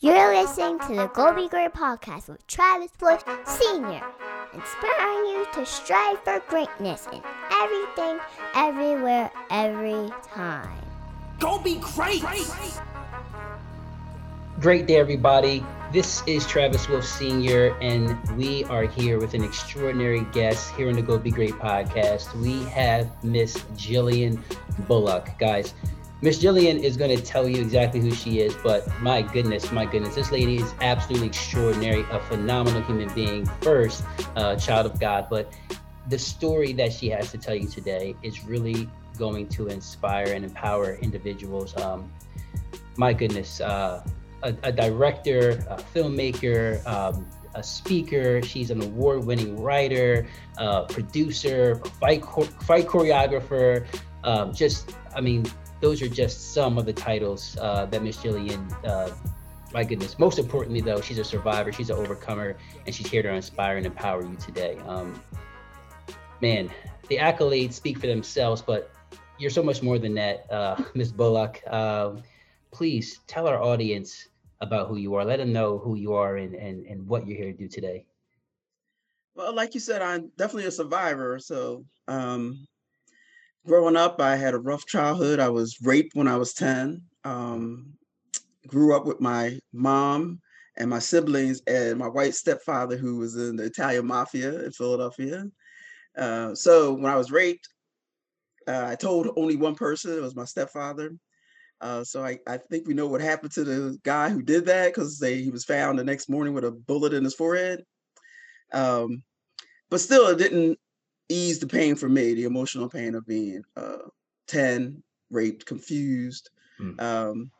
You're listening to the Go Be Great podcast with Travis Bush Sr., inspiring you to strive for greatness in everything, everywhere, every time. Go be great! Great day, everybody. This is Travis Wolf Sr., and we are here with an extraordinary guest here on the Go Be Great podcast. We have Miss Jillian Bullock. Guys, Miss Jillian is going to tell you exactly who she is, but my goodness, my goodness, this lady is absolutely extraordinary, a phenomenal human being, first, uh, child of God. But the story that she has to tell you today is really going to inspire and empower individuals. Um, my goodness, uh, a, a, director, a filmmaker, um, a speaker. She's an award-winning writer, uh, producer, fight fight choreographer. Um, just, I mean, those are just some of the titles uh, that Miss Jillian. Uh, my goodness. Most importantly, though, she's a survivor. She's an overcomer, and she's here to inspire and empower you today. Um, man, the accolades speak for themselves, but you're so much more than that, uh. Bullock. Um, please tell our audience about who you are. Let them know who you are and, and, and what you're here to do today. Well, like you said, I'm definitely a survivor. So um, growing up, I had a rough childhood. I was raped when I was 10. Um, grew up with my mom and my siblings and my white stepfather, who was in the Italian mafia in Philadelphia. Uh, so when I was raped, uh, I told only one person. It was my stepfather. Uh, so I, I think we know what happened to the guy who did that because he was found the next morning with a bullet in his forehead. Um, but still, it didn't ease the pain for me, the emotional pain of being uh, 10, raped, confused. Mm. Um,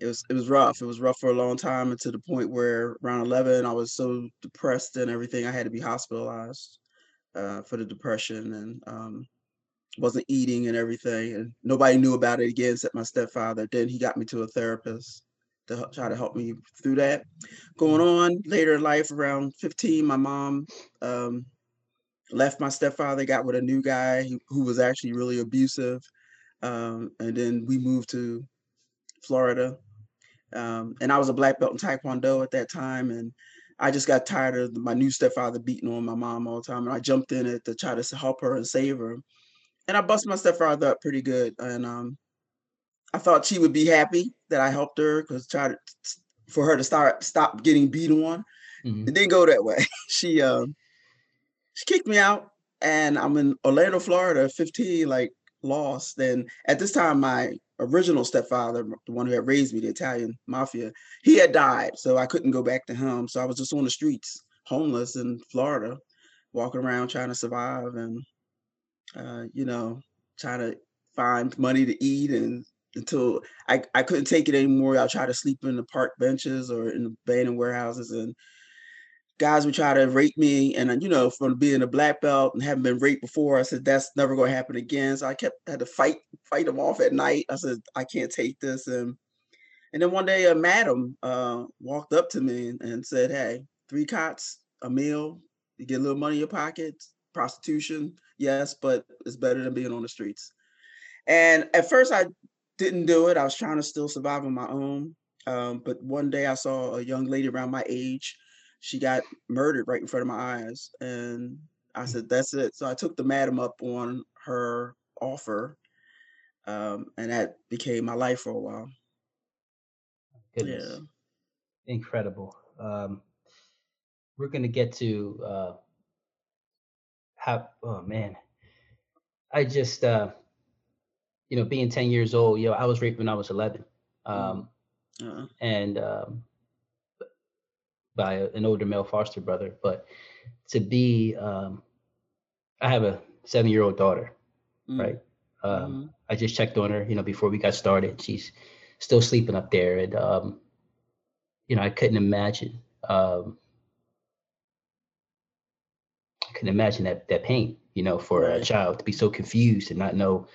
it was it was rough. It was rough for a long time, and to the point where around 11, I was so depressed and everything, I had to be hospitalized uh, for the depression and um, wasn't eating and everything. And nobody knew about it again except my stepfather. Then he got me to a therapist to try to help me through that. Going on later in life, around 15, my mom um, left my stepfather, got with a new guy who, who was actually really abusive. Um, and then we moved to Florida. Um, and I was a black belt in Taekwondo at that time. And I just got tired of my new stepfather beating on my mom all the time. And I jumped in it to try to help her and save her. And I busted my stepfather up pretty good. And um, I thought she would be happy that I helped her because tried for her to start stop getting beat on. Mm-hmm. It didn't go that way. she um, she kicked me out and I'm in Orlando, Florida, 15, like lost. And at this time, my original stepfather, the one who had raised me, the Italian mafia, he had died. So I couldn't go back to him. So I was just on the streets, homeless in Florida, walking around trying to survive and, uh, you know, trying to find money to eat and until I, I couldn't take it anymore. I tried to sleep in the park benches or in the abandoned warehouses and guys would try to rape me and you know from being a black belt and having been raped before i said that's never going to happen again. So i kept had to fight fight them off at night. I said i can't take this. And and then one day a madam uh, walked up to me and, said hey three cots a meal you get a little money in your pocket prostitution yes but it's better than being on the streets. And at first i didn't do it. I was trying to still survive on my own. Um, but one day i saw a young lady around my age she got murdered right in front of my eyes. And I said, that's it. So I took the madam up on her offer. Um, and that became my life for a while. Goodness. Yeah. Incredible. Um, we're going to get to uh, how, oh man, I just, uh, you know, being 10 years old, you know, I was raped when I was 11. Mm. Um, uh-uh. And um, by an older male foster brother, but to be, um, I have a seven year old daughter, mm. right? Um, mm-hmm. I just checked on her, you know, before we got started. She's still sleeping up there, and um, you know, I couldn't imagine. Um, I couldn't imagine that that pain, you know, for right. a child to be so confused and not know.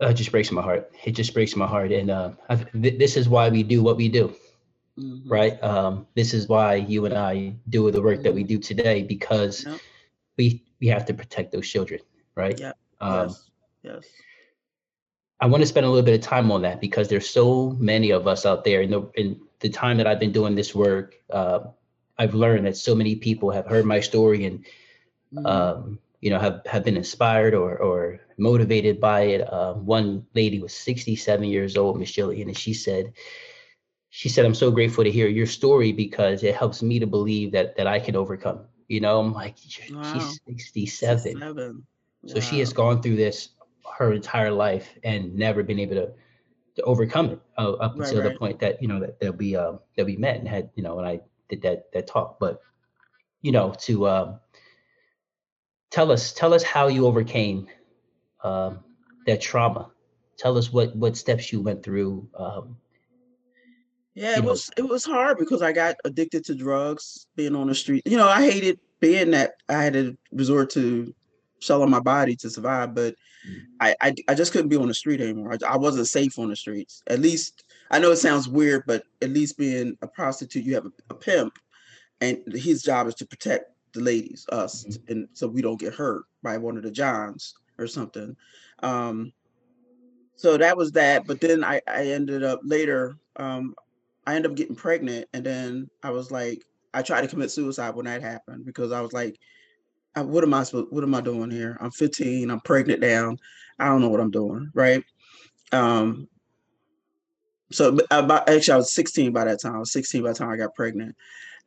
Uh, it just breaks my heart. It just breaks my heart, and uh, th- this is why we do what we do mm-hmm. right? Um, this is why you and I do the work that we do today because yep. we we have to protect those children, right? Yeah. Um, yes. Yes. I want to spend a little bit of time on that because there's so many of us out there, and, and the time that I've been doing this work, uh, I've learned that so many people have heard my story and mm-hmm. um, you know have have been inspired or or motivated by it. Uh, one lady was 67 years old, Miss Jillian, and she said she said I'm so grateful to hear your story because it helps me to believe that that I can overcome. You know, I'm like wow. she's 67. 67. So wow. she has gone through this her entire life and never been able to to overcome it uh, up right, until right. the point that you know that, that we uh, that we met and had you know when I did that that talk. But you know to uh, tell us tell us how you overcame um, that trauma. Tell us what what steps you went through. Um, yeah, it was it was hard because I got addicted to drugs, being on the street. You know, I hated being that I had to resort to selling my body to survive, but mm. I, I, I just couldn't be on the street anymore. I, I, wasn't safe on the streets. At least I know it sounds weird, but at least being a prostitute, you have a, a pimp, and his job is to protect the ladies, us, mm-hmm. and so we don't get hurt by one of the Johns or something. Um, so that was that. But then I, I ended up later. Um, I ended up getting pregnant, and then I was like, I tried to commit suicide when that happened because I was like, what am I supposed? What am I doing here? I'm 15. I'm pregnant down. I don't know what I'm doing. Right. Um. So about actually, I was 16 by that time. I was 16 by the time I got pregnant,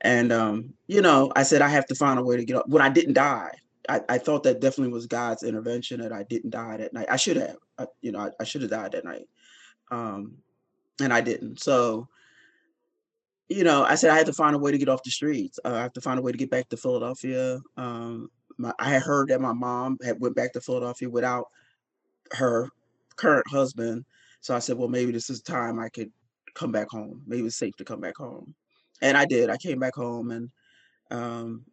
and um, you know, I said I have to find a way to get up. When I didn't die, I, I thought that definitely was God's intervention that I didn't die that night. I should have. I, you know, I, I should have died that night, um, and I didn't. So you know, I said I had to find a way to get off the streets. Uh, I have to find a way to get back to Philadelphia. Um, my, I had heard that my mom had went back to Philadelphia without her current husband. So I said, well, maybe this is time I could come back home. Maybe it's safe to come back home. And I did. I came back home and, um,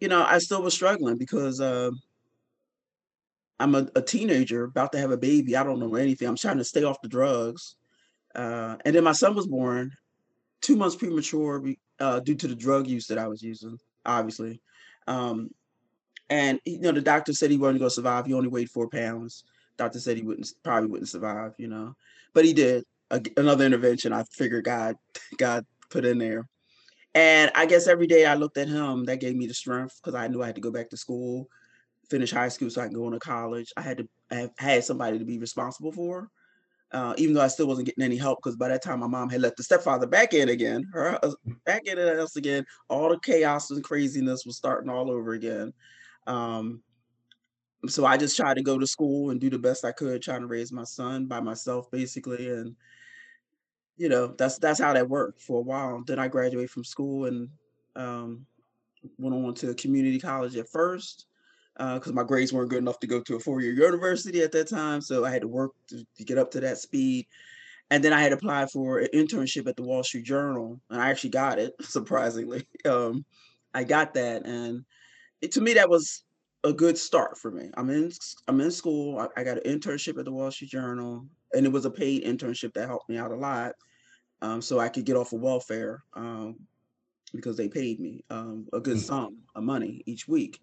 you know, I still was struggling because uh, I'm a, a, teenager about to have a baby. I don't know anything. I'm trying to stay off the drugs. Uh, and then my son was born two months premature uh, due to the drug use that I was using, obviously. Um, and you know, the doctor said he wasn't going to survive. He only weighed four pounds. Doctor said he wouldn't probably wouldn't survive, you know, but he did. A, another intervention. I figured God, God put in there. And I guess every day I looked at him, that gave me the strength because I knew I had to go back to school, finish high school so I can go into college. I had to I had somebody to be responsible for uh, even though I still wasn't getting any help because by that time my mom had let the stepfather back in again, her back in the house again. All the chaos and craziness was starting all over again. Um, so I just tried to go to school and do the best I could, trying to raise my son by myself, basically. And you know, that's that's how that worked for a while. Then I graduated from school and um, went on to community college at first because uh, my grades weren't good enough to go to a four-year university at that time. So I had to work to, to, get up to that speed. And then I had applied for an internship at the Wall Street Journal, and I actually got it. Surprisingly, um, I got that, and it, to me that was a good start for me. I'm in I'm in school. I, I, got an internship at the Wall Street Journal, and it was a paid internship that helped me out a lot, um, so I could get off of welfare um, because they paid me um, a good mm. sum of money each week.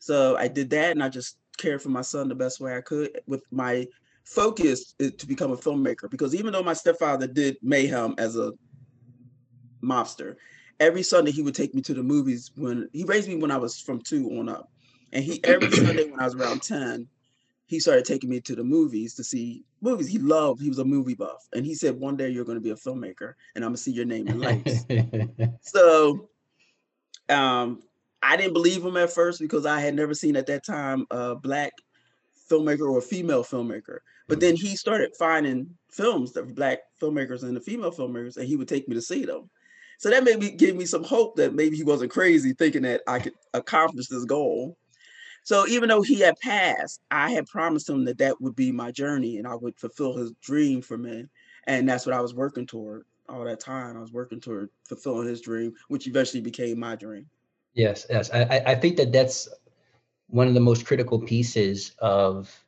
So I did that and I just cared for my son the best way I could with my focus to become a filmmaker because even though my stepfather did mayhem as a mobster, every Sunday he would take me to the movies when he raised me when I was from two on up. And he every Sunday when I was around 10, he started taking me to the movies to see movies. He loved, he was a movie buff. And he said, one day you're going to be a filmmaker and I'm gonna see your name in lights. so um I didn't believe him at first because I had never seen at that time a black filmmaker or a female filmmaker. But mm-hmm. then he started finding films that black filmmakers and the female filmmakers, and he would take me to see them. So that maybe gave me some hope that maybe he wasn't crazy thinking that I could accomplish this goal. So even though he had passed, I had promised him that that would be my journey and I would fulfill his dream for me. And that's what I was working toward all that time. I was working toward fulfilling his dream, which eventually became my dream. Yes, yes. I, I think that that's one of the most critical pieces of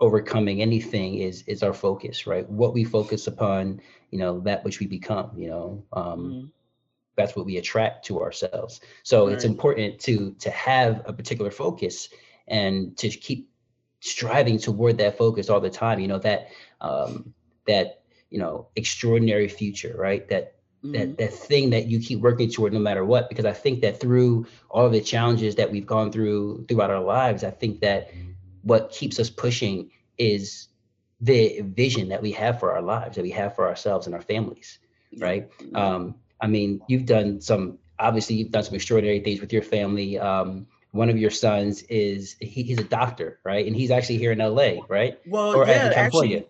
overcoming anything is is our focus, right? What we focus upon, you know, that which we become, you know, um, mm-hmm. that's what we attract to ourselves. So right. it's important to to have a particular focus and to keep striving toward that focus all the time. You know that um, that you know extraordinary future right that mm-hmm. that that thing that you keep working toward no matter what because i think that through all the challenges that we've gone through throughout our lives i think that what keeps us pushing is the vision that we have for our lives that we have for ourselves and our families right? Um, i mean you've done some obviously you've done some extraordinary things with your family. Um, one of your sons is he, he's a doctor right? And he's actually here in la right? Well or yeah actually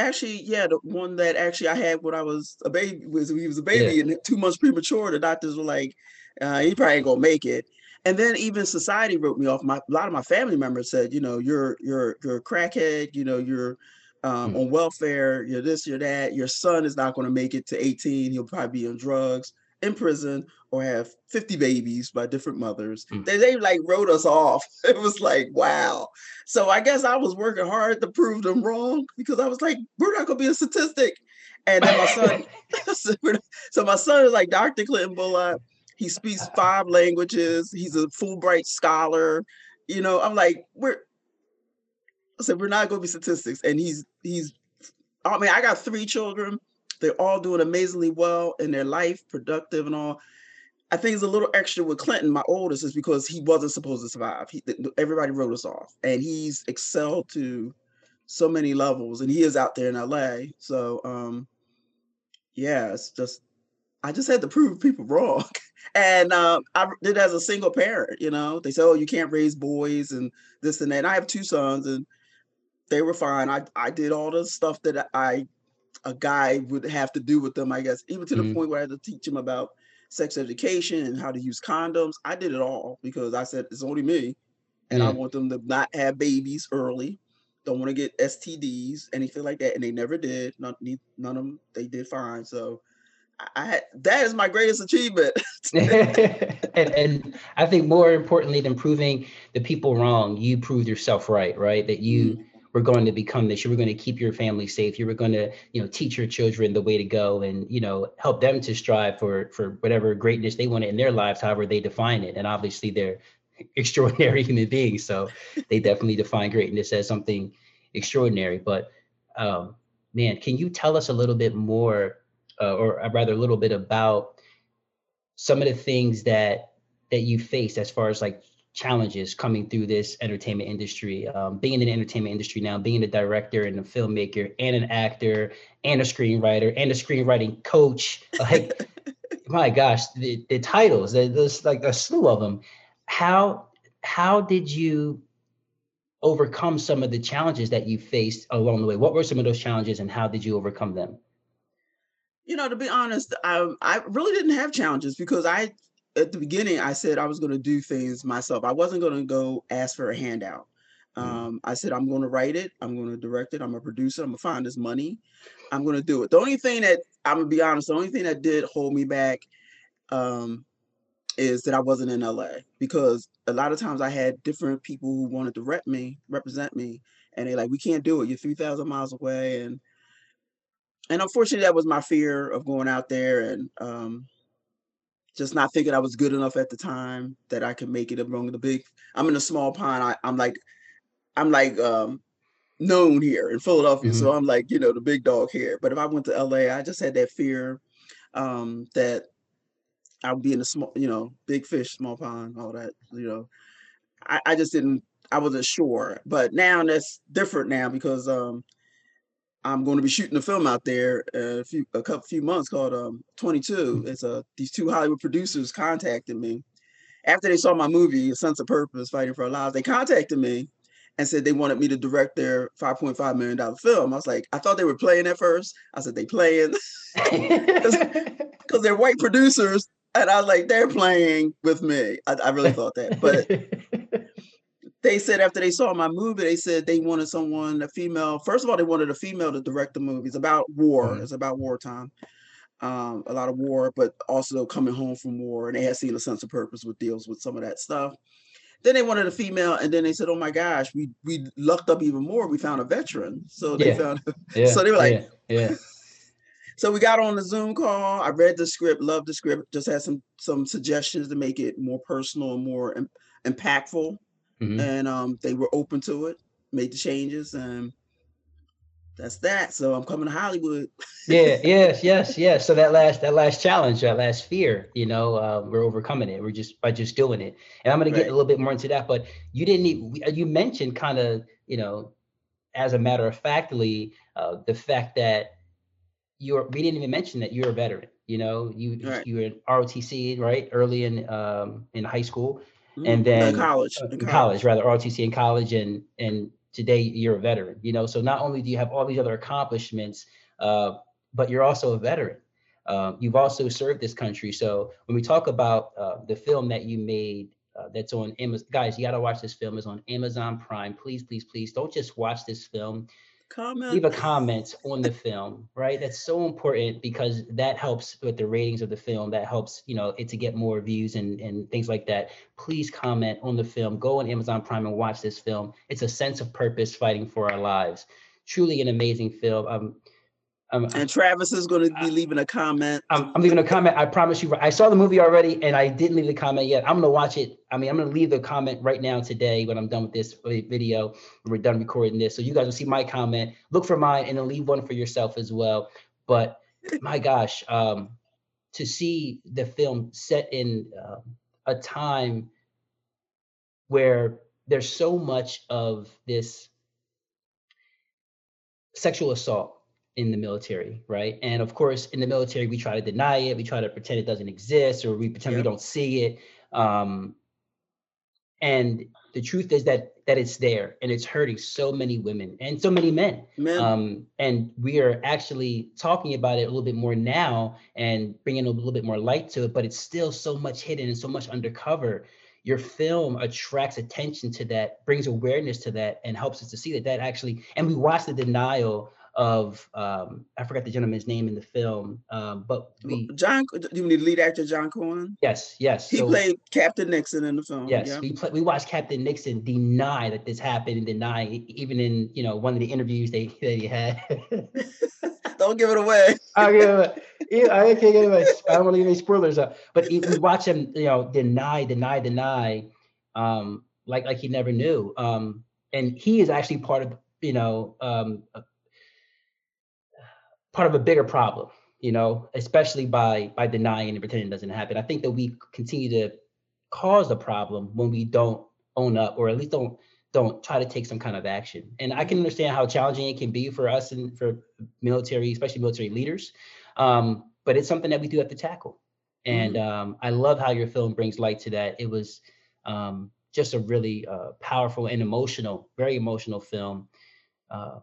actually yeah the one that actually i had when i was a baby was he was a baby yeah. and two months premature the doctors were like uh, he probably ain't gonna make it and then even society wrote me off my a lot of my family members said you know you're you're you're a crackhead you know you're um, mm. on welfare, you're this, you're that. Your son is not to make it to 18. He'll probably be on drugs, in prison, or have 50 babies by different mothers. Mm. They, they like wrote us off. It was like, wow. So I guess I was working hard to prove them wrong because I was like, we're not going to be a statistic. And then my son, so my son is like Dr. Clinton Bullock. He speaks five languages. He's a Fulbright scholar. You know, I'm like, we're I said, we're not going to be statistics. And he's, he's, I mean, I got three children. They're all doing amazingly well in their life, productive and all. I think it's a little extra with Clinton, my oldest, is because he wasn't supposed to survive. He, everybody wrote us off, and he's excelled to so many levels, and he is out there in LA. So, um, yeah, it's just I just had to prove people wrong, and uh, I did as a single parent. You know, they say, "Oh, you can't raise boys," and this and that. And I have two sons, and they were fine. I I did all the stuff that I a guy would have to do with them, I guess, even to the mm-hmm. point where I had to teach them about sex education and how to use condoms. I did it all because I said it's only me, and I want them to not have babies early. Don't want to get STDs, anything like that, and they never did. None, none of them. They did fine. So. I had, that is my greatest achievement. and, and, I think more importantly than proving the people wrong, you proved yourself right, right? That you mm-hmm were going to become this. You were going to keep your family safe. You were going to you know teach your children the way to go and you know help them to strive for for whatever greatness they want in their lives however they define it. And obviously they're extraordinary human beings so they definitely define greatness as something extraordinary. But um man can you tell us a little bit more uh, or uh, rather a little bit about some of the things that that you faced as far as like challenges coming through this entertainment industry. Um, being in the entertainment industry now, being a director and a filmmaker and an actor and a screenwriter and a screenwriting coach. Like, my gosh, the, the titles, there's like a slew of them. How how did you overcome some of the challenges that you faced along the way? What were some of those challenges and how did you overcome them? You know, to be honest, I I really didn't have challenges because I at the beginning, I said I was going to do things myself. I wasn't going to go ask for a handout. Mm. Um, I said I'm going to write it. I'm going to direct it. I'm a producer. I'm gonna find this money. I'm going to do it. The only thing that I'm gonna be honest, the only thing that did hold me back um, is that I wasn't in LA because a lot of times I had different people who wanted to rep me, represent me, and they're like, we can't do it. You're 3,000 miles away, and and unfortunately, that was my fear of going out there and um, just not thinking I was good enough at the time that I could make it among the big. I'm in a small pond. I, am like, I'm like um, known here in Philadelphia, mm-hmm. so I'm like you know the big dog here. But if I went to LA, I just had that fear um, that I would be in a small, you know, big fish, small pond, all that. You know, I, I just didn't. I wasn't sure. But now that's different now because um, I'm going to be shooting a film out there a few a couple few months called um 22. Mm. It's a uh, these two Hollywood producers contacted me after they saw my movie A Sense of Purpose Fighting for Our Lives. They contacted me and said they wanted me to direct their 5.5 million dollar film. I was like, I thought they were playing at first. I said they playing because they're white producers, and I was like they're playing with me. I, I really thought that, but they said after they saw my movie, they said they wanted someone, a female. First of all, they wanted a female to direct the movie. It's about war. Mm-hmm. It's about wartime. Um, a lot of war, but also coming home from war. And they had seen a sense of purpose, which deals with some of that stuff. Then they wanted a female, and then they said, "Oh my gosh, we we lucked up even more. We found a veteran." So they yeah. found. Yeah. So they were like, "Yeah." yeah. So we got on the Zoom call. I read the script, loved the script. Just had some some suggestions to make it more personal and more Im- impactful mm-hmm. and um, they were open to it, made the changes, and that's that. So I'm coming to Hollywood. yeah, yes, yes, yes. So that last that last challenge, that last fear, you know, uh, we're overcoming it. We're just by just doing it. And I'm going to get a little bit more into that. But you didn't. Even, you mentioned kind of, you know, as a matter of factly, uh, the fact that you're. We didn't even mention that you're a veteran. You know, you right. you were in ROTC right early in um, in high school. And then in college, uh, in college, college. rather ROTC in college, and and today you're a veteran you know? So not only do you have all these other accomplishments uh, but you're also a veteran. Um, you've also served this country. So when we talk about uh, the film that you made uh, that's on amazon guys you got to watch this film. Is on amazon prime. Please please please don't just watch this film comment. leave a comment on the film, right? That's so important because that helps with the ratings of the film. That helps, you know, it to get more views and, and things like that. Please comment on the film. Go on Amazon Prime and watch this film. It's a sense of purpose fighting for our lives. Truly an amazing film. Um, um, and Travis is going to be leaving a comment. I'm, I'm, leaving a comment. I promise you. I saw the movie already, and I didn't leave the comment yet. I'm going to watch it. I mean, I'm going to leave the comment right now today when I'm done with this video. We're done recording this, so you guys will see my comment. Look for mine, and then leave one for yourself as well. But my gosh, um, to see the film set in uh, a time where there's so much of this sexual assault in the military, right? And of course, in the military, we try to deny it, we try to pretend it doesn't exist, or we pretend yep. we don't see it. Um, and the truth is that that it's there, and it's hurting so many women and so many men. men. Um, and we are actually talking about it a little bit more now and bringing a little bit more light to it, but it's still so much hidden and so much undercover. Your film attracts attention to that, brings awareness to that, and helps us to see that that actually. And we watch the denial of um, I forgot the gentleman's name in the film, um, but we John. Do you mean the lead actor John Cohen? Yes, yes. He so, played Captain Nixon in the film. Yes, yeah. we play, we watched Captain Nixon deny that this happened and deny even in you know one of the interviews they that he had. don't give it away. I give it. I can't give away. I don't want to give any spoilers up. But we watch him, you know, deny, deny, deny, um, like like he never knew. Um, and he is actually part of you know um, part of a bigger problem, you know, especially by by denying and pretending it doesn't happen. I think that we continue to cause the problem when we don't own up or at least don't don't try to take some kind of action. And I can mm-hmm. understand how challenging it can be for us and for military, especially military leaders. Um, but it's something that we do have to tackle. And mm-hmm. um, I love how your film brings light to that. It was um, just a really uh, powerful and emotional, very emotional film. Uh,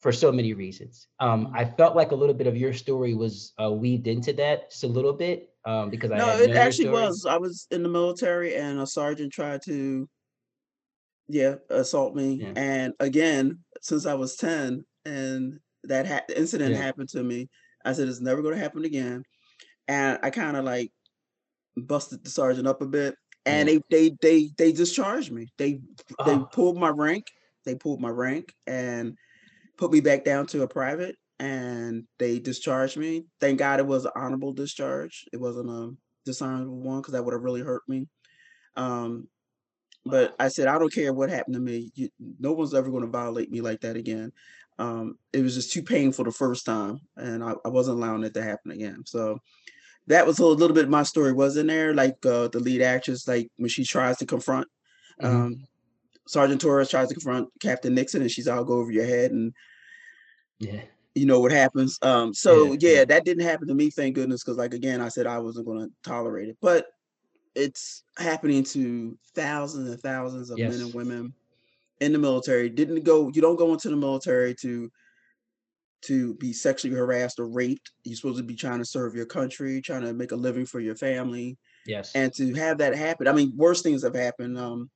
for so many reasons. Um. I felt like a little bit of your story was uh, weaved into that just a little bit um, because I no, it actually was. I was in the military and a sergeant tried to, yeah, assault me. Yeah. And again, since I was ten and that ha- incident yeah. happened to me, I said it's never going to happen again. And I kind of like busted the sergeant up a bit, and yeah. they they they they discharged me. They they oh. pulled my rank. They pulled my rank and put me back down to a private and they discharged me. Thank God it was an honorable discharge. It wasn't a dishonorable one because that would have really hurt me. Um, but I said, I don't care what happened to me. You, no one's ever going to violate me like that again. Um, it was just too painful the first time, and I, I, wasn't allowing it to happen again. So that was a little bit my story was in there. Like uh, the lead actress, like when she tries to confront mm-hmm. um, Sergeant Torres tries to confront Captain Nixon, and she's all go over your head, and yeah, you know what happens. Um, so yeah, yeah that didn't happen to me, thank goodness, because like again, I said I wasn't going to tolerate it, but it's happening to thousands and thousands of yes. men and women in the military. Didn't go. You don't go into the military to to be sexually harassed or raped. You're supposed to be trying to serve your country, trying to make a living for your family. Yes. And to have that happen, I mean, worse things have happened. Um,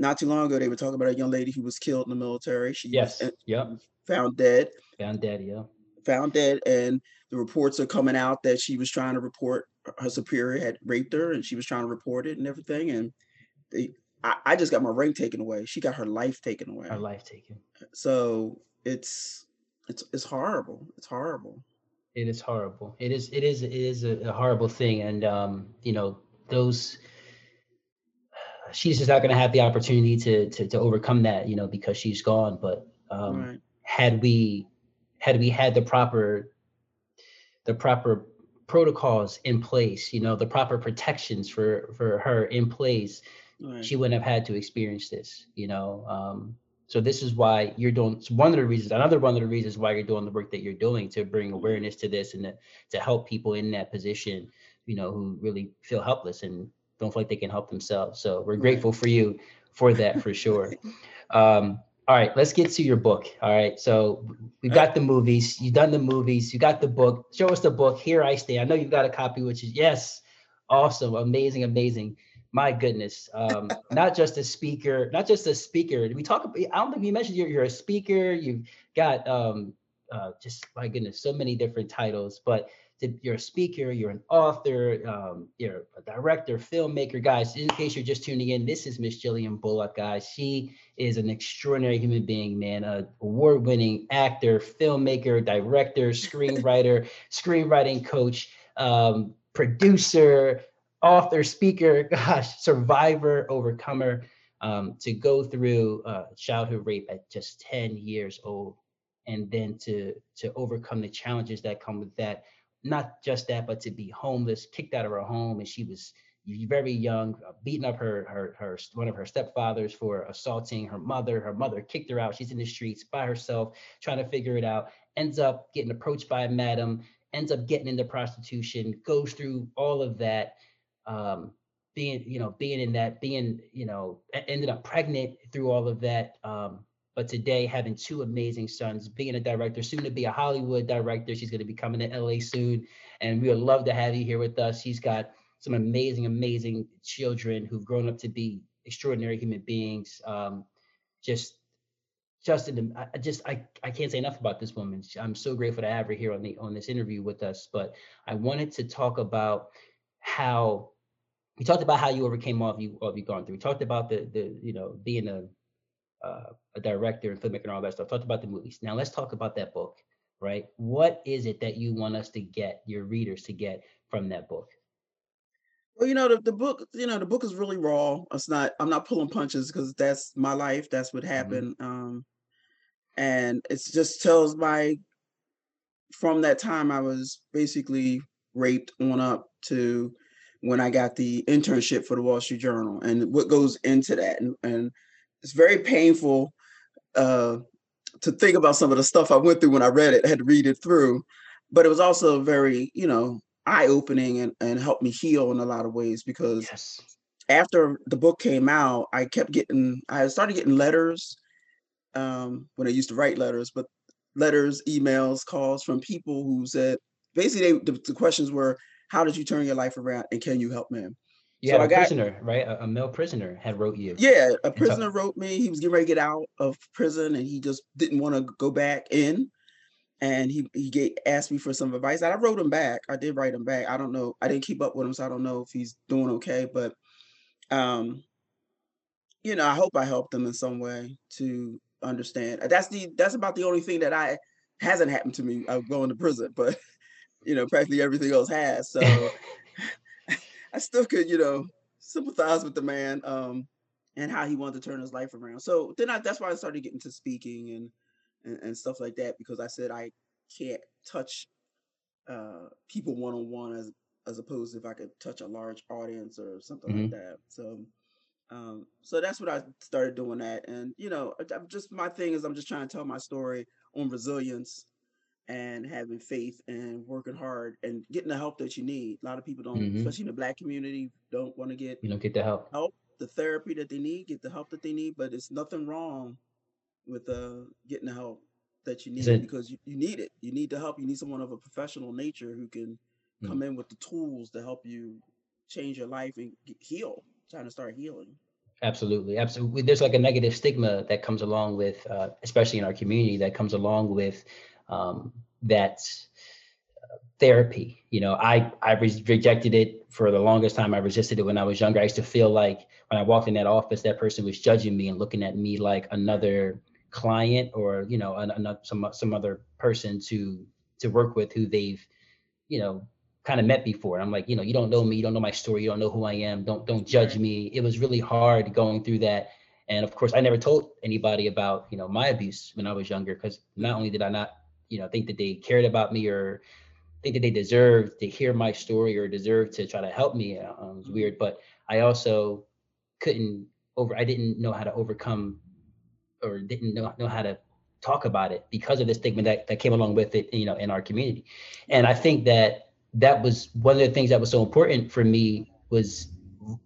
not too long ago they were talking about a young lady who was killed in the military. She yes, yep, found dead. Found dead, yeah. Found dead, and the reports are coming out that she was trying to report her superior had raped her, and she was trying to report it and everything. And they, I, I just got my rank taken away. She got her life taken away. Her life taken. So it's it's it's horrible. It's horrible. It is horrible. It is it is it is a, a horrible thing, and um, you know those she's just not going to have the opportunity to, to to overcome that, you know, because she's gone. But um, right. had we had we had the proper the proper protocols in place, you know, the proper protections for for her in place, right. she wouldn't have had to experience this, you know. Um, so this is why you're doing it's one of the reasons, another one of the reasons why you're doing the work that you're doing to bring awareness to this and to, to help people in that position, you know, who really feel helpless and don't feel like they can help themselves. So we're grateful for you for that for sure. Um, all right, let's get to your book. All right, so we've got the movies. You've done the movies. You got the book. Show us the book. Here I stay. I know you've got a copy, which is yes, awesome, amazing, amazing. My goodness, um, not just a speaker, not just a speaker. We talk. About, I don't think you mentioned you're, you're a speaker. You've got um, uh, just my goodness, so many different titles. But you're a speaker, you're an author, um, you're a director, filmmaker, guys. In case you're just tuning in, this is Miss Jillian Bullock, guys. She is an extraordinary human being, man. A award-winning actor, filmmaker, director, screenwriter, screenwriting coach, um, producer, author, speaker, gosh, survivor, overcomer. Um, to go through uh, childhood rape at just 10 years old and then to to overcome the challenges that come with that not just that, but to be homeless, kicked out of her home, and she was very young, uh, beating up her her her one of her stepfathers for assaulting her mother. Her mother kicked her out. She's in the streets by herself, trying to figure it out. Ends up getting approached by a madam. Ends up getting into prostitution. Goes through all of that. Um, being you know being in that being you know ended up pregnant through all of that um, but today, having two amazing sons, being a director, soon to be a Hollywood director, she's going to be coming to LA soon. And we would love to have you here with us. She's got some amazing, amazing children who've grown up to be extraordinary human beings. Um, just, just, I just, I, I can't say enough about this woman. I'm so grateful to have her here on the on this interview with us. But I wanted to talk about how we talked about how you overcame all of you all of you gone through. We talked about the the you know being a uh, a director and filmmaker and all that stuff. Talked about the movies. Now let's talk about that book, right? What is it that you want us to get, your readers to get from that book? Well, you know, the, the book, you know, the book is really raw. It's not, I'm not pulling punches because that's my life. That's what mm-hmm. happened. Mm-hmm. Um, and it just tells my, from that time I was basically raped on up to when I got the internship for the Wall Street Journal and what goes into that. And, and it's very painful uh, to think about some of the stuff I went through when I read it. I had to read it through, but it was also very, you know, eye opening and, and helped me heal in a lot of ways because yes. after the book came out, I kept getting, I started getting letters um, when I used to write letters, but letters, emails, calls from people who said, basically, they, the, the questions were, how did you turn your life around and can you help me? Yeah, so a got, prisoner, right? A, a, male prisoner had wrote you. Yeah, a prisoner wrote me. He was getting ready to get out of prison, and he just didn't want to go back in. And he he get, asked me for some advice. I wrote him back. I did write him back. I don't know. I didn't keep up with him, so I don't know if he's doing okay. But, um, you know, I hope I helped him in some way to understand. That's the that's about the only thing that I hasn't happened to me. I'm going to prison, but you know, practically everything else has. So. I still could, you know, sympathize with the man um, and how he wanted to turn his life around. So then I, that's why I started getting to speaking and, and, and stuff like that because I said I can't touch uh, people one on one as as opposed to if I could touch a large audience or something mm-hmm. like that. So um, so that's what I started doing that. And you know, I'm just my thing is I'm just trying to tell my story on resilience and having faith and working hard and getting the help that you need. A lot of people don't, mm-hmm. especially in the black community, don't want to get you don't get the help. Help the therapy that they need, get the help that they need, but it's nothing wrong with uh getting the help that you need it, because you, you need it. You need the help. You need someone of a professional nature who can mm-hmm. come in with the tools to help you change your life and get, heal, trying to start healing. Absolutely, absolutely. There's like a negative stigma that comes along with, uh, especially in our community, that comes along with um, that therapy. You know, I I re- rejected it for the longest time. I resisted it when I was younger. I used to feel like when I walked in that office, that person was judging me and looking at me like another client or you know another some some other person to to work with who they've you know kind of met before. I'm like, you know, you don't know me, you don't know my story, you don't know who I am. Don't don't judge me. It was really hard going through that. And of course, I never told anybody about you know my abuse when I was younger because not only did I not you know think that they cared about me or think that they deserved to hear my story or deserve to try to help me. Um, it's weird, but I also couldn't over. I didn't know how to overcome or didn't know know how to talk about it because of the stigma that, that came along with it, you know, in our community. And I think that that was one of the things that was so important for me was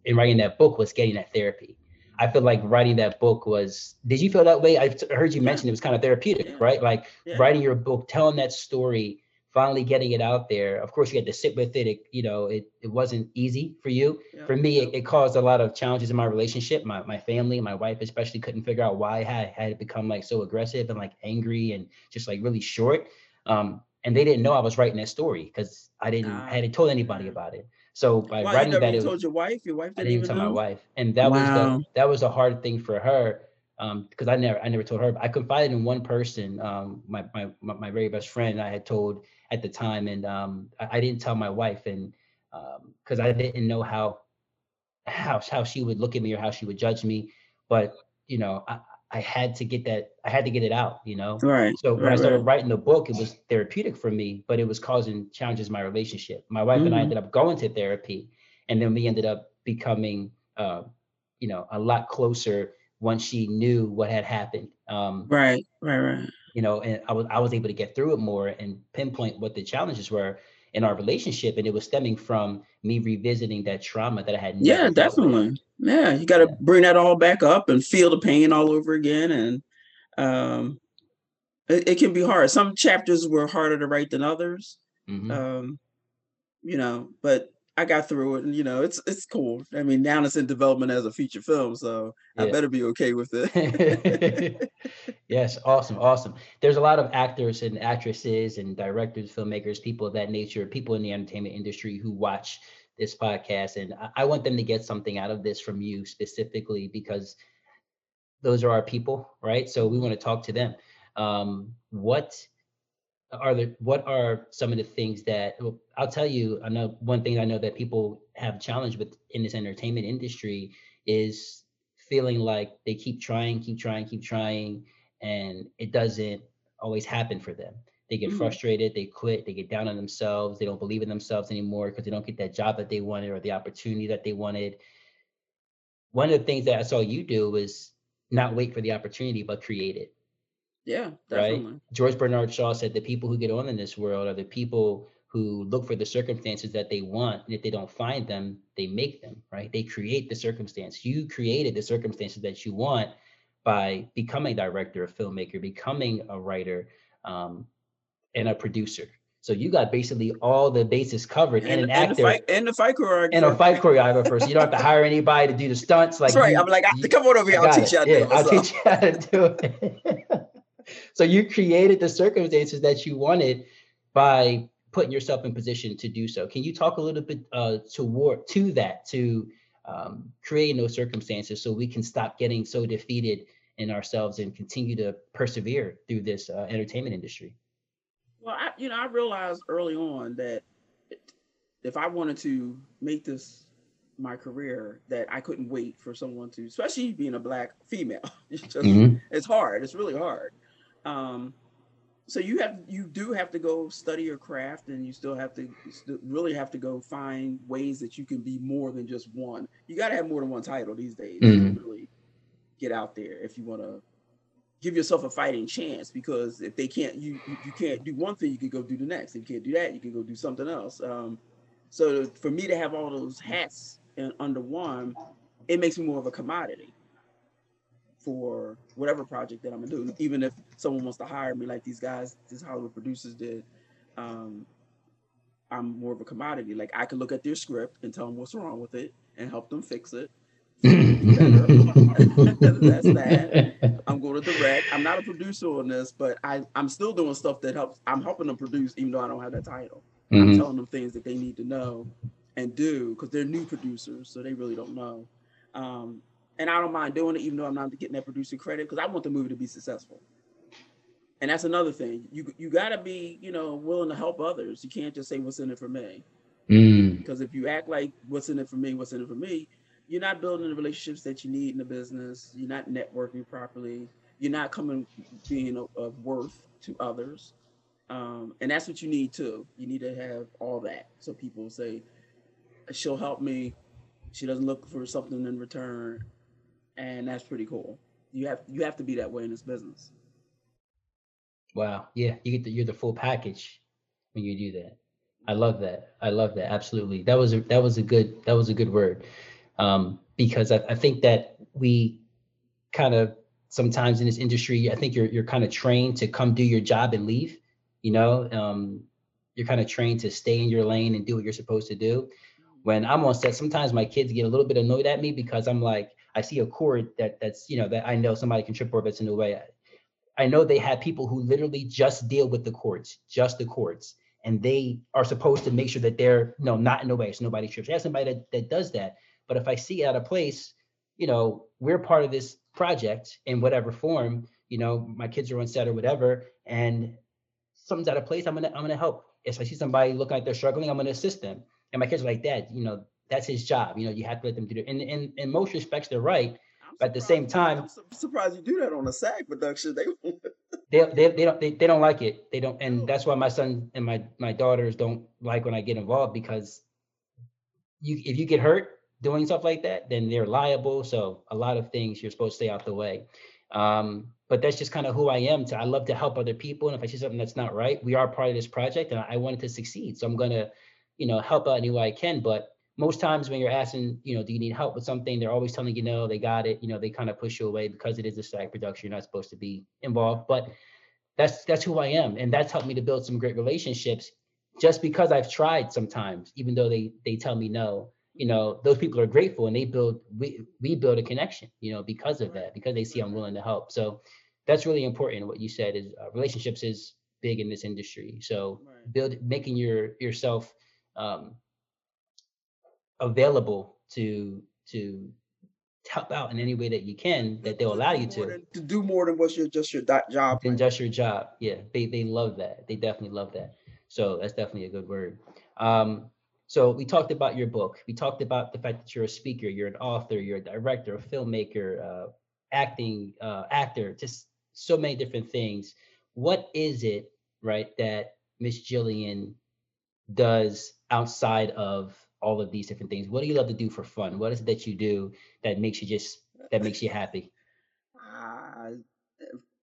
in writing that book was getting that therapy. I feel like writing that book was. Did you feel that way? I heard you yeah. mention it was kind of therapeutic, yeah. right? Like yeah. writing your book, telling that story, finally getting it out there. Of course, you had to sit with it. it you know, it it wasn't easy for you. For me, it, it, caused a lot of challenges in my relationship. My my family, my wife especially, couldn't figure out why I had, had become like so aggressive and like angry and just like really short. Um, and they didn't know I was writing that story because I didn't I hadn't told anybody about it. So by Why, writing that, you told your wife. Your wife didn't I didn't even tell know? my wife, and that wow. was the, that was a hard thing for her um, because I never I never told her. I confided in one person, um, my, my my very best friend. I had told at the time, and um, I, I, didn't tell my wife, and because um, I didn't know how how how she would look at me or how she would judge me. But you know, I, I had to get that, I had to get it out, you know? Right. So when right, I started right. writing the book, it was therapeutic for me, but it was causing challenges in my relationship. My wife mm-hmm. and I mm-hmm. ended up going to therapy, and then we ended up becoming, uh, you know, a lot closer once she knew what had happened. Um, right, right, right. You know, and I was I was able to get through it more and pinpoint what the challenges were in our relationship, and it was stemming from me revisiting that trauma that I had. Yeah, definitely. Yeah, you got to yeah. bring that all back up and feel the pain all over again, and um, it, it, can be hard. Some chapters were harder to write than others. Mm-hmm. Um, you know, but I got through it, and you know, it's it's cool. I mean, now it's in development as a feature film, so yeah. I better be okay with it. yes, awesome, awesome. There's a lot of actors and actresses and directors, filmmakers, people of that nature, people in the entertainment industry who watch this podcast, and I, I want them to get something out of this from you specifically because those are our people, right? So we want to talk to them. Um, what are the what are some of the things that well, I'll tell you? I know one thing I know that people have challenged with in this entertainment industry is feeling like they keep trying, keep trying, keep trying, and it doesn't always happen for them. They get mm-hmm. frustrated, they quit, they get down on themselves, they don't believe in themselves anymore because they don't get that job that they wanted or the opportunity that they wanted. One of the things that I saw you do was not wait for the opportunity, but create it. Yeah, definitely. Right. George Bernard Shaw said the people who get on in this world are the people who look for the circumstances that they want. And if they don't find them, they make them, right? They create the circumstance. You created the circumstances that you want by becoming a director, a filmmaker, becoming a writer, um, and a producer. So you got basically all the bases covered, and, and an actor, fight, and the fight choreographer, and a fight choreographer. so you don't have to hire anybody to do the stunts. Like That's right. You, I'm like, you, come on over here. I'll teach you how to yeah, do it. I'll teach you how to do it. so you created the circumstances that you wanted by putting yourself in position to do so. Can you talk a little bit uh, toward to that to um, creating those circumstances so we can stop getting so defeated in ourselves and continue to persevere through this uh, entertainment industry? Well, I, you know, I realized early on that if I wanted to make this my career, that I couldn't wait for someone to, especially being a black female. It's just, mm-hmm. it's hard. It's really hard. Um, so you have you do have to go study your craft, and you still have to really have to go find ways that you can be more than just one. You got to have more than one title these days mm-hmm. to really get out there if you want to give yourself a fighting chance because if they can't you you can't do one thing you can go do the next. If you can't do that you can go do something else. Um, so for me to have all those hats in, under one it makes me more of a commodity for whatever project that i'm gonna do. Even if someone wants to hire me like these guys these hollywood producers did um, i'm more of a commodity. Like i can look at their script and tell them what's wrong with it and help them fix it That's that. I'm going to direct. I'm not a producer on this, but I, I'm still doing stuff that helps. I'm helping them produce, even though I don't have that title. Mm-hmm. I'm telling them things that they need to know and do because they're new producers, so they really don't know. Um, and I don't mind doing it, even though I'm not getting that producer credit because I want the movie to be successful. And that's another thing. You you got to be, you know, willing to help others. You can't just say what's in it for me. Mm. Because if you act like what's in it for me, what's in it for me, you're not building the relationships that you need in the business. You're not networking properly. You're not coming being of, worth to others. Um, and that's what you need too. You need to have all that. So people say, she'll help me. She doesn't look for something in return. And that's pretty cool. You have you have to be that way in this business. Wow. Yeah, you get the, you're the full package when you do that. I love that. I love that. Absolutely. That was a that was a good that was a good word. Um, because I, I think that we kind of sometimes in this industry, I think you're you're kind of trained to come do your job and leave. You know, um, you're kind of trained to stay in your lane and do what you're supposed to do. When I'm on set, sometimes my kids get a little bit annoyed at me because I'm like, I see a cord that that's you know that I know somebody can trip over that's in the way. I know they have people who literally just deal with the cords, just the cords, and they are supposed to make sure that they're know not in the way so nobody trips. I have somebody that, that does that. But if I see out of place, you know, we're part of this project in whatever form, you know, my kids are on set or whatever, and something's out of place, I'm gonna I'm gonna help. If I see somebody looking like they're struggling, I'm gonna assist them. And my kids are like, Dad, you know, that's his job. You know, you have to let them do it. And in, in most respects, they're right. But at the same time, I'm surprised you do that on a SAG production. They they, they, they don't they, they don't like it. They don't, and that's why my son and my my daughters don't like when I get involved because you if you get hurt doing stuff like that, then they're liable. So a lot of things you're supposed to stay out the way. Um, but that's just kind of who I am. To I love to help other people, and if I see something that's not right, we are part of this project, and I want it to succeed. So I'm gonna, you know, help out any way I can. But most times when you're asking, you know, do you need help with something, they're always telling you no, they got it. You know, they kind of push you away because it is a SAG production. You're not supposed to be involved, but that's that's who I am, and that's helped me to build some great relationships. Just because I've tried sometimes, even though they they tell me no, you know, those people are grateful and they build we we build a connection, you know, because of that, because they see I'm willing to help. So that's really important. What you said is uh, relationships is big in this industry. So right. build making your yourself um, available to to help out in any way that you can that they'll allow you to than, to do more than what's your just your job than just your job yeah they they love that they definitely love that so that's definitely a good word um so we talked about your book we talked about the fact that you're a speaker you're an author you're a director a filmmaker uh acting uh actor just so many different things what is it right that miss jillian does outside of all of these different things. What do you love to do for fun? What is it that you do that makes you just that makes you happy? I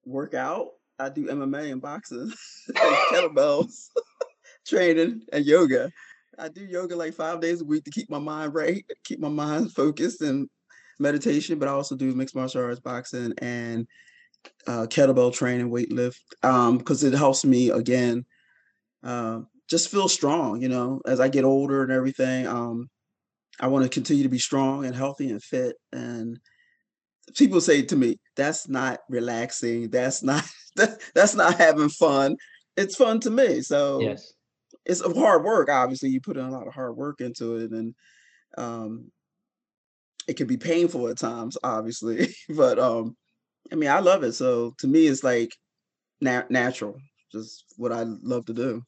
work out. I do MMA and boxing, and kettlebells, training, and yoga. I do yoga like five days a week to keep my mind right, keep my mind focused, and meditation. But I also do mixed martial arts, boxing, and uh, kettlebell training, weight lift, because um, it helps me again uh, just feel strong, you know, as I get older and everything. Um, I want to continue to be strong and healthy and fit. And people say to me, that's not relaxing. That's not that, that's not having fun. It's fun to me. So yes. It's a hard work. Obviously, you put in a lot of hard work into it, and um, it can be painful at times, obviously. but um, I mean, I love it. So to me, it's like na- natural, just what I love to do.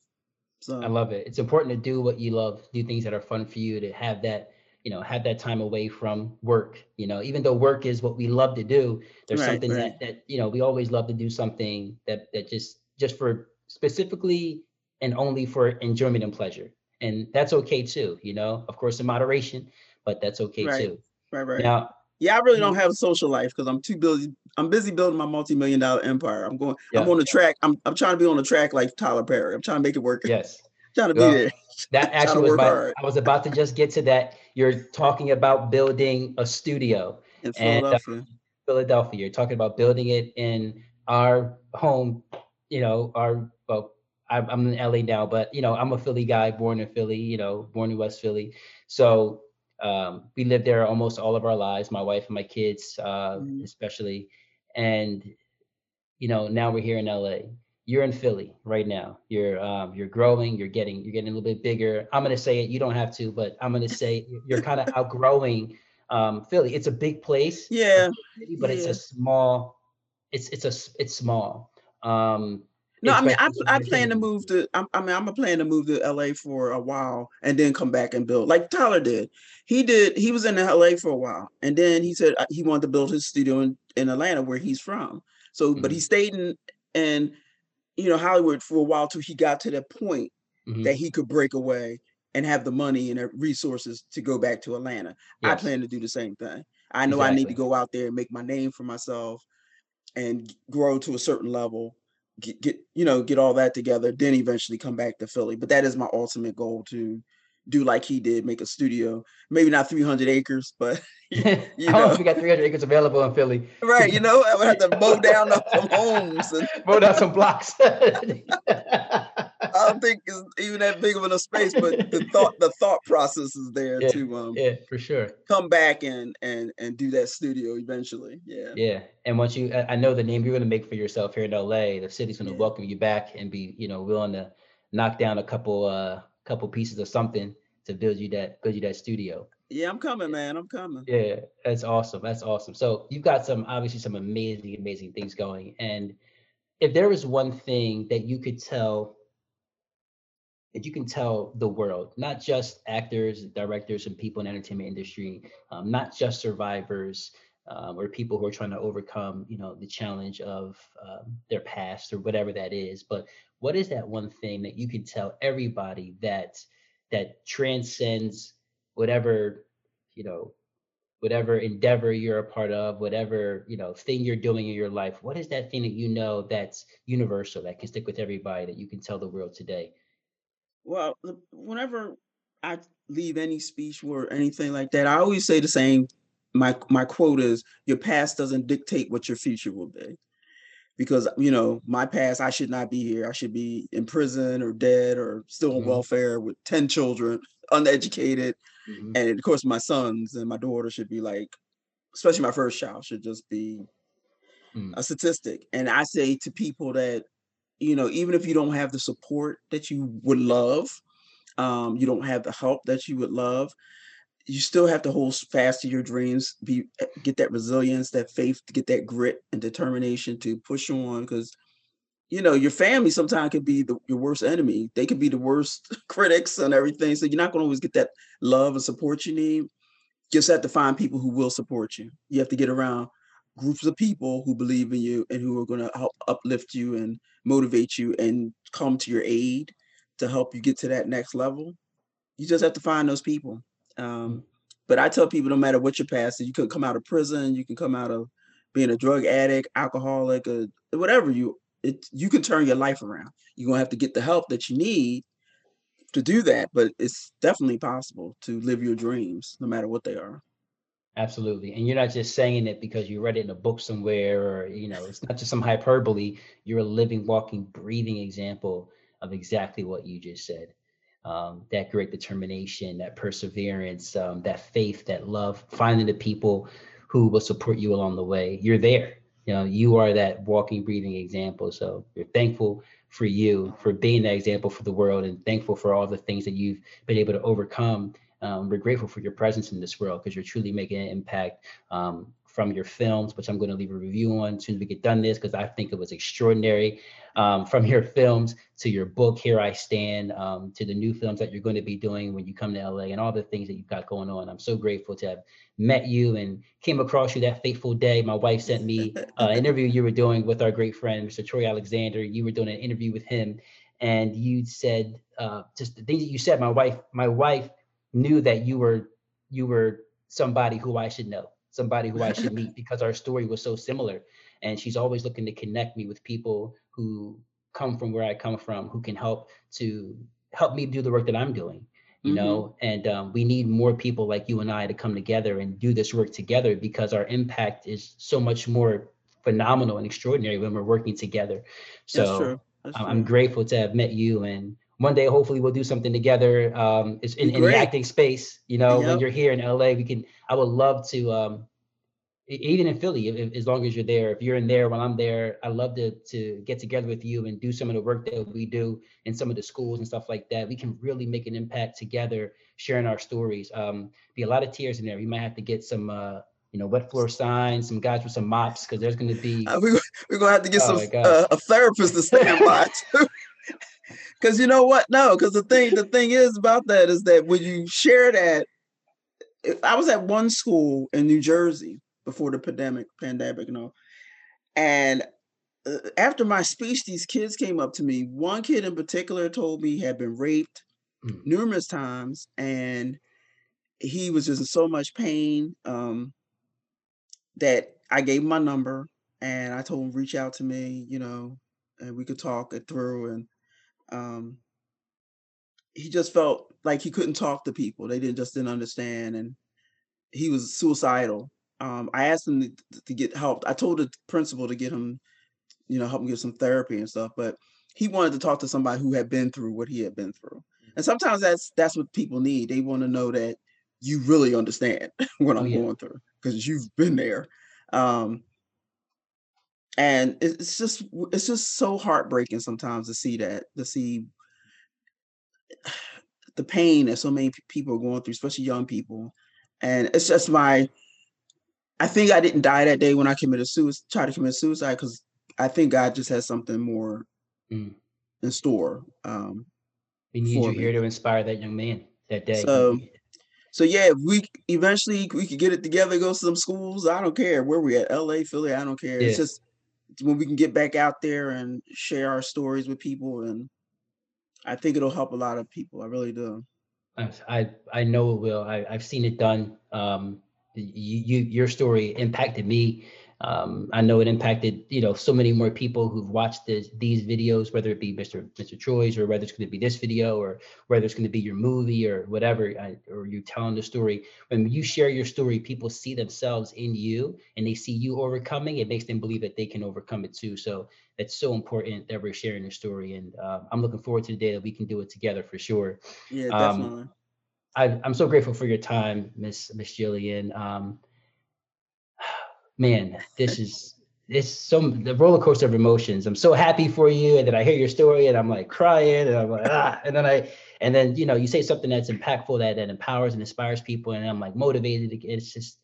So I love it. It's important to do what you love, do things that are fun for you, to have that, you know, have that time away from work. You know, even though work is what we love to do, there's right, something right. that that you know we always love to do something that that just just for specifically and only for enjoyment and pleasure, and that's okay too. You know, of course in moderation, but that's okay right. too. Right, right. Now, yeah, I really don't have a social life because I'm too busy. I'm busy building my multi-million dollar empire. I'm going. Yeah. I'm on the track. I'm. I'm trying to be on the track like Tyler Perry. I'm trying to make it work. Yes. trying to well, be there. That actually was about, I was about to just get to that. You're talking about building a studio in Philadelphia. And, uh, Philadelphia. You're talking about building it in our home. You know, our I'm in LA now, but you know, I'm a Philly guy, born in Philly. You know, born in West Philly. So um, we lived there almost all of our lives, my wife and my kids, uh, mm. especially. And, you know, now we're here in LA. You're in Philly right now. You're um, you're growing. You're getting you're getting a little bit bigger. I'm gonna say it. You don't have to, but I'm gonna say you're kind of outgrowing um, Philly. It's a big place. Yeah. but yeah. it's a small. It's it's a it's small. Um, no, I mean, I, I plan to move to. I, I mean, I'm a plan to move to LA for a while and then come back and build like Tyler did. He did. He was in LA for a while, and then he said uh, he wanted to build his studio in, in Atlanta, where he's from. So, mm-hmm. but he mm-hmm. stayed in in you know, Hollywood for a while till he got to that point Mhm. that he could break away and have the money and the resources to go back to Atlanta. I plan to do the same thing. I know I need to go out there and make my name for myself and grow to a certain level, get, get you know, get all that together, then eventually come back to Philly. But that is my ultimate goal to do like he did, make a studio, maybe not 300 acres, but I you don't know know. if we got 300 acres available in Philly. right, you know, I would have to mow down some homes and Mow down some blocks. I don't think it's even that big of a space, but the thought the thought process is there Yeah, to um yeah, for sure. come back and and and do that studio eventually. Yeah. Yeah, and once you, I I know the name you're going to make for yourself here in LA. The city's going to Yeah. welcome you back and be, you know, willing to knock down a couple, uh, couple pieces of something to build you that, build you that studio. Yeah, I'm coming, man. I'm coming. Yeah, that's awesome. That's awesome. So you've got some, obviously, some amazing, amazing things going. And if there was one thing that you could tell, that you can tell the world, not just actors, directors, and people in entertainment industry, um, not just survivors um, or people who are trying to overcome, you know, the challenge of um, their past or whatever that is. But what is that one thing that you can tell everybody that that transcends whatever, you know, whatever endeavor you're a part of, whatever you know thing you're doing in your life? What is that thing that you know that's universal that can stick with everybody that you can tell the world today? Well, whenever I leave any speech or anything like that, I always say the same. My my quote is, "Your past doesn't dictate what your future will be." Because you know, my past, I should not be here. I should be in prison or dead or still on Mhm. welfare with ten children, uneducated, Mhm. and of course, my sons and my daughter should be like, especially my first child, should just be Mm. a statistic. And I say to people that, you know, even if you don't have the support that you would love, um, you don't have the help that you would love, you still have to hold fast to your dreams, be eh, get that resilience, that faith, to get that grit and determination to push on because you know your family sometimes can be the, your worst enemy. They can be the worst critics and everything so you're not going to always get that love and support you need. You just have to find people who will support you. You have to get around groups of people who believe in you and who are going to help uplift you and motivate you and come to your aid to help you get to that next level you just have to find those people. Um, but i tell people no matter what your past is you could come out of prison you can come out of being a drug addict alcoholic or whatever you it you can turn your life around. You're going to have to get the help that you need to do that but it's definitely possible to live your dreams no matter what they are Absolutely. And you're not just saying it because you read it in a book somewhere or, you know, it's not just some hyperbole. You're a living, walking, breathing example of exactly what you just said. Um, that great determination, that perseverance, um, that faith, that love, finding the people who will support you along the way. You're there. You know, you are that walking, breathing example. So we're thankful for you for being that example for the world and thankful for all the things that you've been able to overcome um, we're grateful for your presence in this world because you're truly making an impact um, from your films, which I'm going to leave a review on as soon as we get done this because I think it was extraordinary. Um, from your films to your book, Here I Stand, um, to the new films that you're going to be doing when you come to LA and all the things that you've got going on. I'm so grateful to have met you and came across you that fateful day. My wife sent me uh, an interview you were doing with our great friend, Mr. Troy Alexander. You were doing an interview with him, and you said uh, just the things that you said. My wife, my wife knew that you were you were somebody who I should know, somebody who I should meet because our story was so similar. And she's always looking to connect me with people who come from where I come from, who can help to help me do the work that I'm doing. You Mhm. know, and um, we need more people like you and I to come together and do this work together because our impact is so much more phenomenal and extraordinary when we're working together. So That's. That's I'm grateful to have met you and one day hopefully we'll do something together um it's in, in the acting space you know when you're here in la we can i would love to um even in philly if, if- as long as you're there. If you're in there when i'm there i love to to get together with you and do some of the work that we do in some of the schools and stuff like that. We can really make an impact together sharing our stories. Um be a lot of tears in there. You might have to get some uh you know wet floor signs some guys with some mops because there's going to be Uh, we, we're gonna have to get Oh some uh, a therapist to stand by too. Because you know what? No, because the thing the thing is about that is that when you share that, I was at one school in New Jersey before the pandemic, pandemic, you know, and uh, after my speech, these kids came up to me. One kid in particular told me he had been raped Mm. numerous times, and he was just in so much pain um, that I gave him my number and I told him reach out to me, you know, and we could talk it through. And um, he just felt like he couldn't talk to people; they didn't just didn't understand, and he was suicidal. Um, I asked him to, to get help. I told the principal to get him, you know, help him get some therapy and stuff, but he wanted to talk to somebody who had been through what he had been through. And sometimes that's that's what people need. They want to know that you really understand what Oh, I'm yeah. going through because you've been there. Um, and it's just it's just so heartbreaking sometimes to see that to see the pain that so many people are going through, especially young people. And it's just my I think I didn't die that day when I committed suicide, tried to commit suicide because I think God just has something more Mm. in store. Um, We need you me. here to inspire that young man that day. So- So yeah, if we eventually we could get it together, go to some schools. I don't care where we at, LA, Philly. I don't care. Yeah. It's just when we can get back out there and share our stories with people, and I think it'll help a lot of people. I really do. I I know it will. I, I've seen it done. Um, you, you your story impacted me. Um, I know it impacted you know so many more people who've watched this, these videos, whether it be Mr. Mr. Troy's or whether it's going to be this video or whether it's going to be your movie or whatever, I, or you telling the story. When you share your story, people see themselves in you and they see you overcoming. It makes them believe that they can overcome it too. So it's so important that we're sharing your story, and uh, I'm looking forward to the day that we can do it together for sure. Yeah, Um, definitely. I, I'm so grateful for your time, Miss Miss Jillian. Um, man, this is it's some the roller coaster of emotions. I'm so happy for you, and then I hear your story, and I'm like crying, and I'm like ah, and then I and then you know you say something that's impactful that that empowers and inspires people, and I'm like motivated. It's just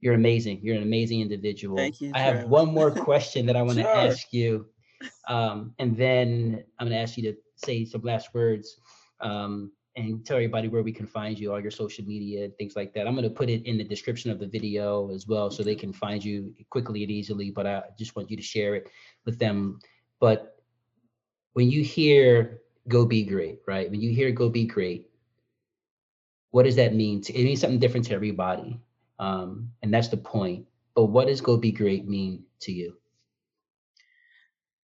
you're amazing. You're an amazing individual. Thank you, I have one more question that I want to Sure. ask you, um, and then I'm going to ask you to say some last words. Um, and tell everybody where we can find you, all your social media and things like that. I'm going to put it in the description of the video as well, so they can find you quickly and easily. But I just want you to share it with them. But when you hear "Go Be Great," right? When you hear "Go Be Great," what does that mean? To, it means something different to everybody, um, and that's the point. But what does "Go Be Great" mean to you?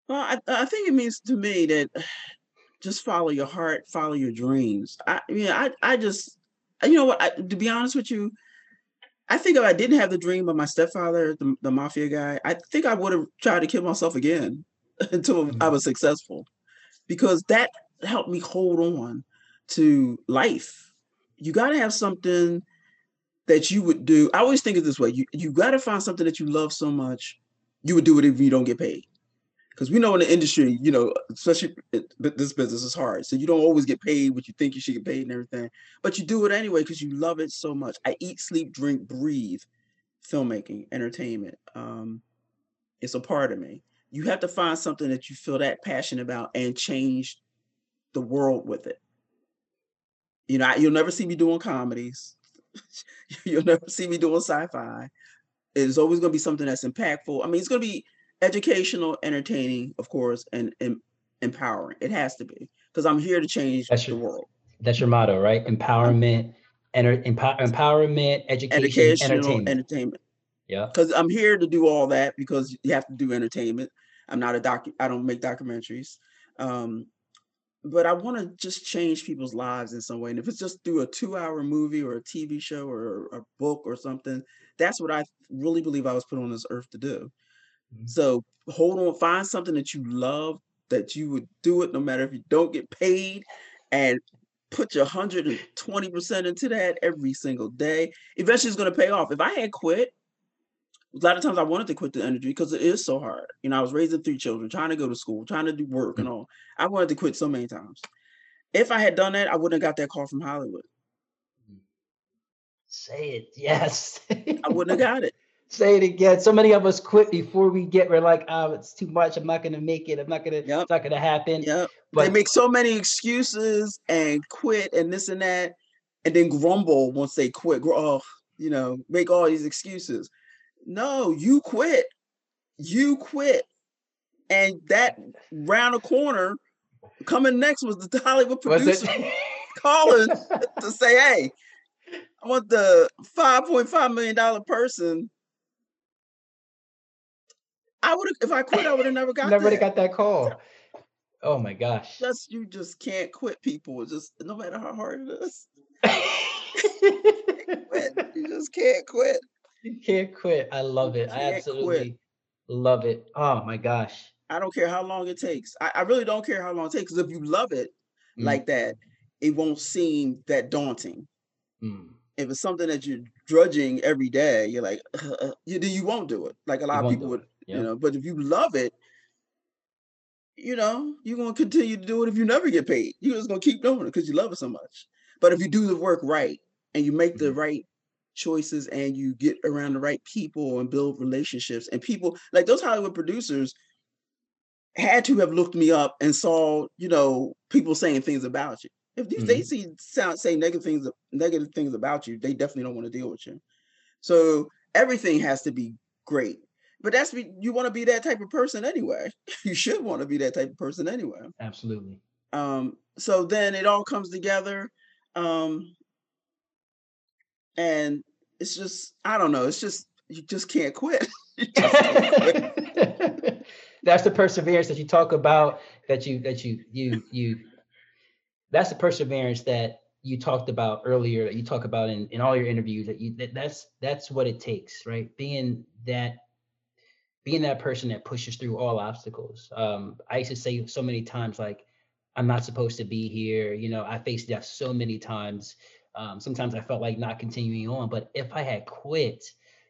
Well, I, I think it means to me that just follow your heart, follow your dreams. I, I mean, I, I just, you know what? I, to be honest with you, I think if I didn't have the dream of my stepfather, the, the mafia guy, I think I would have tried to kill myself again until I Mhm. was successful, because that helped me hold on to life. You got to have something that you would do. I always think of it this way: you you got to find something that you love so much, you would do it if you don't get paid because we know in the industry, you know, especially it, this business is hard. So you don't always get paid what you think you should get paid and everything, but you do it anyway because you love it so much. I eat, sleep, drink, breathe filmmaking, entertainment. Um, it's a part of me. You have to find something that you feel that passionate about and change the world with it. You know, I- you'll never see me doing comedies. you'll never see me doing sci-fi. It's always going to be something that's impactful. I mean, it's going to be educational, entertaining, of course, and, and empowering. It has to be because I'm here to change That's the your- world. That's your motto, right? Empowerment, enter, empower, empowerment, education, Educational entertainment. entertainment. yeah. Because I'm here to do all that because you have to do entertainment. I'm not a doc. I don't make documentaries. Um, but I want to just change people's lives in some way. And if it's just through a two-hour movie or a TV show or a book or something, that's what I really believe I was put on this earth to do. Mhm. So hold on, find something that you love, that you would do it no matter if you don't get paid, and put your 120% into that every single day. Eventually it's gonna pay off. If I had quit, a lot of times I wanted to quit the industry because it is so hard. You know, I was raising three children, trying to go to school, trying to do work and all. I wanted to quit so many times. If I had done that, I wouldn't have got that call from Hollywood. Say it. Yes. I wouldn't have got it. Say it again. So many of us quit before we get. We're like, oh, it's too much. I'm not gonna make it. I'm not gonna. Yep. It's not gonna happen. Yep. they make so many excuses and quit and this and that, and then grumble once they quit. Oh, you know, make all these excuses. No, you quit. You quit. And that round the corner, coming next was the Hollywood producer calling to say, "Hey, I want the five point five million dollar person." I would have, if I quit, I would have never got. never that. got that call. Oh my gosh! Just you just can't quit people. It's just no matter how hard it is. You just can't quit. You can't quit. I love it. I absolutely quit. love it. Oh my gosh. I don't care how long it takes. I, I really don't care how long it takes. Because if you love it mm. like that, it won't seem that daunting. Mm. If it's something that you're drudging every day, you're like, uh, you, you won't do it. Like a lot you of people would, you know. But if you love it, you know, you're gonna continue to do it if you never get paid. You're just gonna keep doing it because you love it so much. But if you do the work right and you make the mm-hmm. right choices and you get around the right people and build relationships and people like those Hollywood producers had to have looked me up and saw, you know, people saying things about you. If mm-hmm. they see sound say negative things, negative things about you, they definitely don't want to deal with you. So everything has to be great. But that's be, you want to be that type of person anyway. you should want to be that type of person anyway. Absolutely. Um, so then it all comes together. Um, and it's just, I don't know, it's just you just can't quit. just can't quit. that's the perseverance that you talk about that you that you you you that's the perseverance that you talked about earlier that you talk about in, in all your interviews that you that, that's that's what it takes right being that being that person that pushes through all obstacles um i used to say so many times like i'm not supposed to be here you know i faced death so many times um sometimes i felt like not continuing on but if i had quit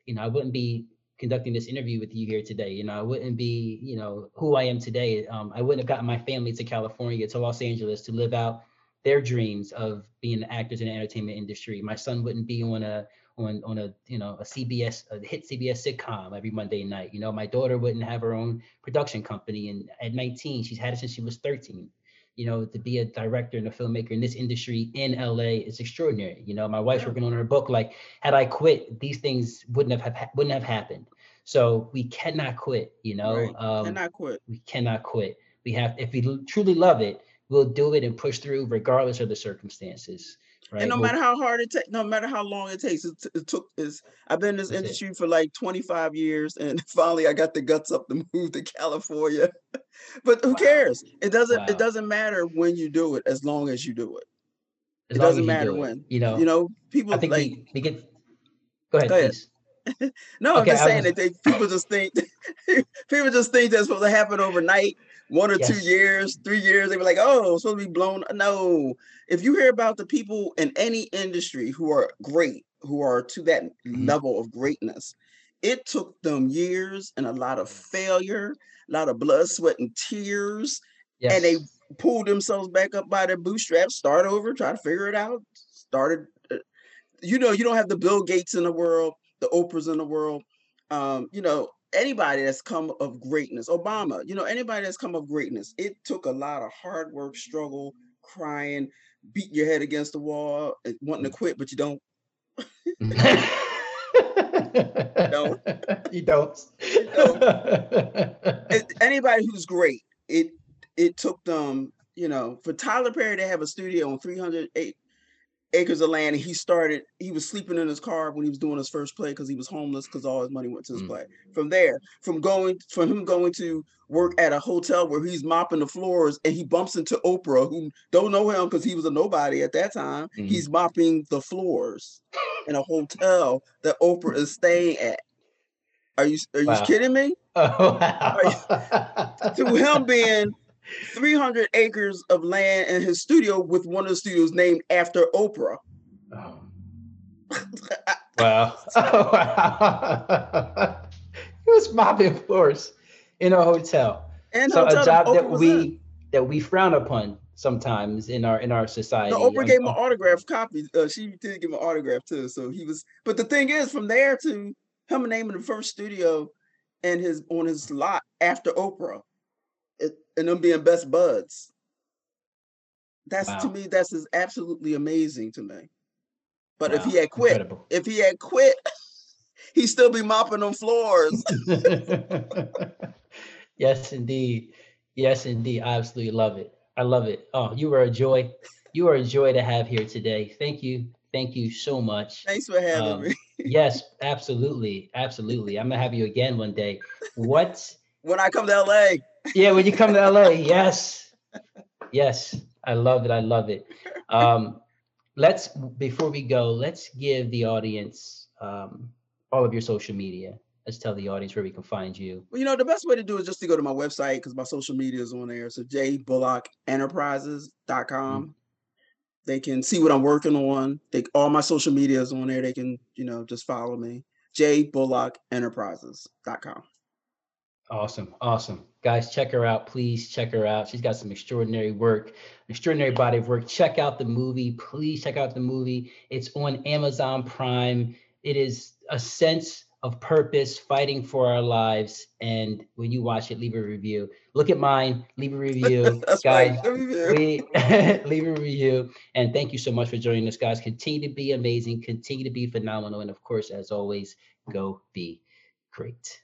you know i wouldn't be conducting this interview with you here today. You know, I wouldn't be, you know, who I am today. Um, I wouldn't have gotten my family to California, to Los Angeles to live out their dreams of being actors in the entertainment industry. My son wouldn't be on a on on a you know a CBS a hit CBS sitcom every Monday night. You know, my daughter wouldn't have her own production company, and at 19, she's had it since she was 13. You know, to be a director and a filmmaker in this industry in LA is extraordinary. You know, my wife's yeah. working on her book. Like, had I quit, these things wouldn't have, have wouldn't have happened. So we cannot quit. You know, right. um, cannot quit. We cannot quit. We have, if we truly love it, we'll do it and push through regardless of the circumstances. Right? And no matter how hard it takes, no matter how long it takes, it, t- it took is I've been in this industry it. for like 25 years and finally I got the guts up to move to California. but who wow. cares? It doesn't wow. it doesn't matter when you do it as long as you do it. As it doesn't matter when. You know, you know, people I think like we, we get go ahead, go ahead. no, okay, I'm just saying was... that they, people just think people just think that's supposed to happen overnight one or yes. two years, three years, they were like, oh, it's supposed to be blown. No. If you hear about the people in any industry who are great, who are to that mm-hmm. level of greatness, it took them years and a lot of failure, a lot of blood, sweat, and tears. Yes. And they pulled themselves back up by their bootstraps, start over, try to figure it out, started. Uh, you know, you don't have the Bill Gates in the world, the Oprahs in the world. Um, you know, anybody that's come of greatness, Obama, you know, anybody that's come of greatness, it took a lot of hard work, struggle, crying, beating your head against the wall, eh, wanting to quit, but you don't. you don't. You don't. You don't. Anybody who's great, it it took them, you know, for Tyler Perry to have a studio on 308 acres of land and he started he was sleeping in his car when he was doing his first play because he was homeless because all his money went to his mm. play from there from going from him going to work at a hotel where he's mopping the floors and he bumps into oprah who don't know him because he was a nobody at that time mm. he's mopping the floors in a hotel that oprah is staying at are you are you kidding me oh, wow. you, to him being 300 acres of land in his studio with one of the studios named after Oprah. Oh. wow. Oh, wow. he was mopping floors in a hotel. And so hotel a job that we in. that we frown upon sometimes in our in our society. The Oprah gave him an autograph copy. Uh, she did give him an autograph too. So he was, but the thing is, from there to him naming the first studio and his on his lot after Oprah and them being best buds. That's wow. to me, that's is absolutely amazing to me. But wow. if he had quit, Incredible. if he had quit, he'd still be mopping them floors. yes, indeed. Yes, indeed. I absolutely love it. I love it. Oh, you were a joy. You are a joy to have here today. Thank you. Thank you so much. Thanks for having Um, me. yes, absolutely. Absolutely. I'm gonna have you again one day. What When I come to LA, yeah, when you come to LA, yes. Yes. I love it. I love it. Um, let's before we go, let's give the audience um, all of your social media. Let's tell the audience where we can find you. well, you know, the best way to do is just to go to my website because my social media is on there. So jbullockenterprises.com. They can see what I'm working on. They all my social media is on there. They can, you know, just follow me. jbullockenterprises.com. Awesome. Awesome. Guys, check her out. Please check her out. She's got some extraordinary work, extraordinary body of work. Check out the movie. Please check out the movie. It's on Amazon Prime. It is a sense of purpose, fighting for our lives. And when you watch it, leave a review. Look at mine, leave a review. Guys, right. Let me do. we leave a review and thank you so much for joining us guys continue to be amazing continue to be phenomenal and of course as always go be great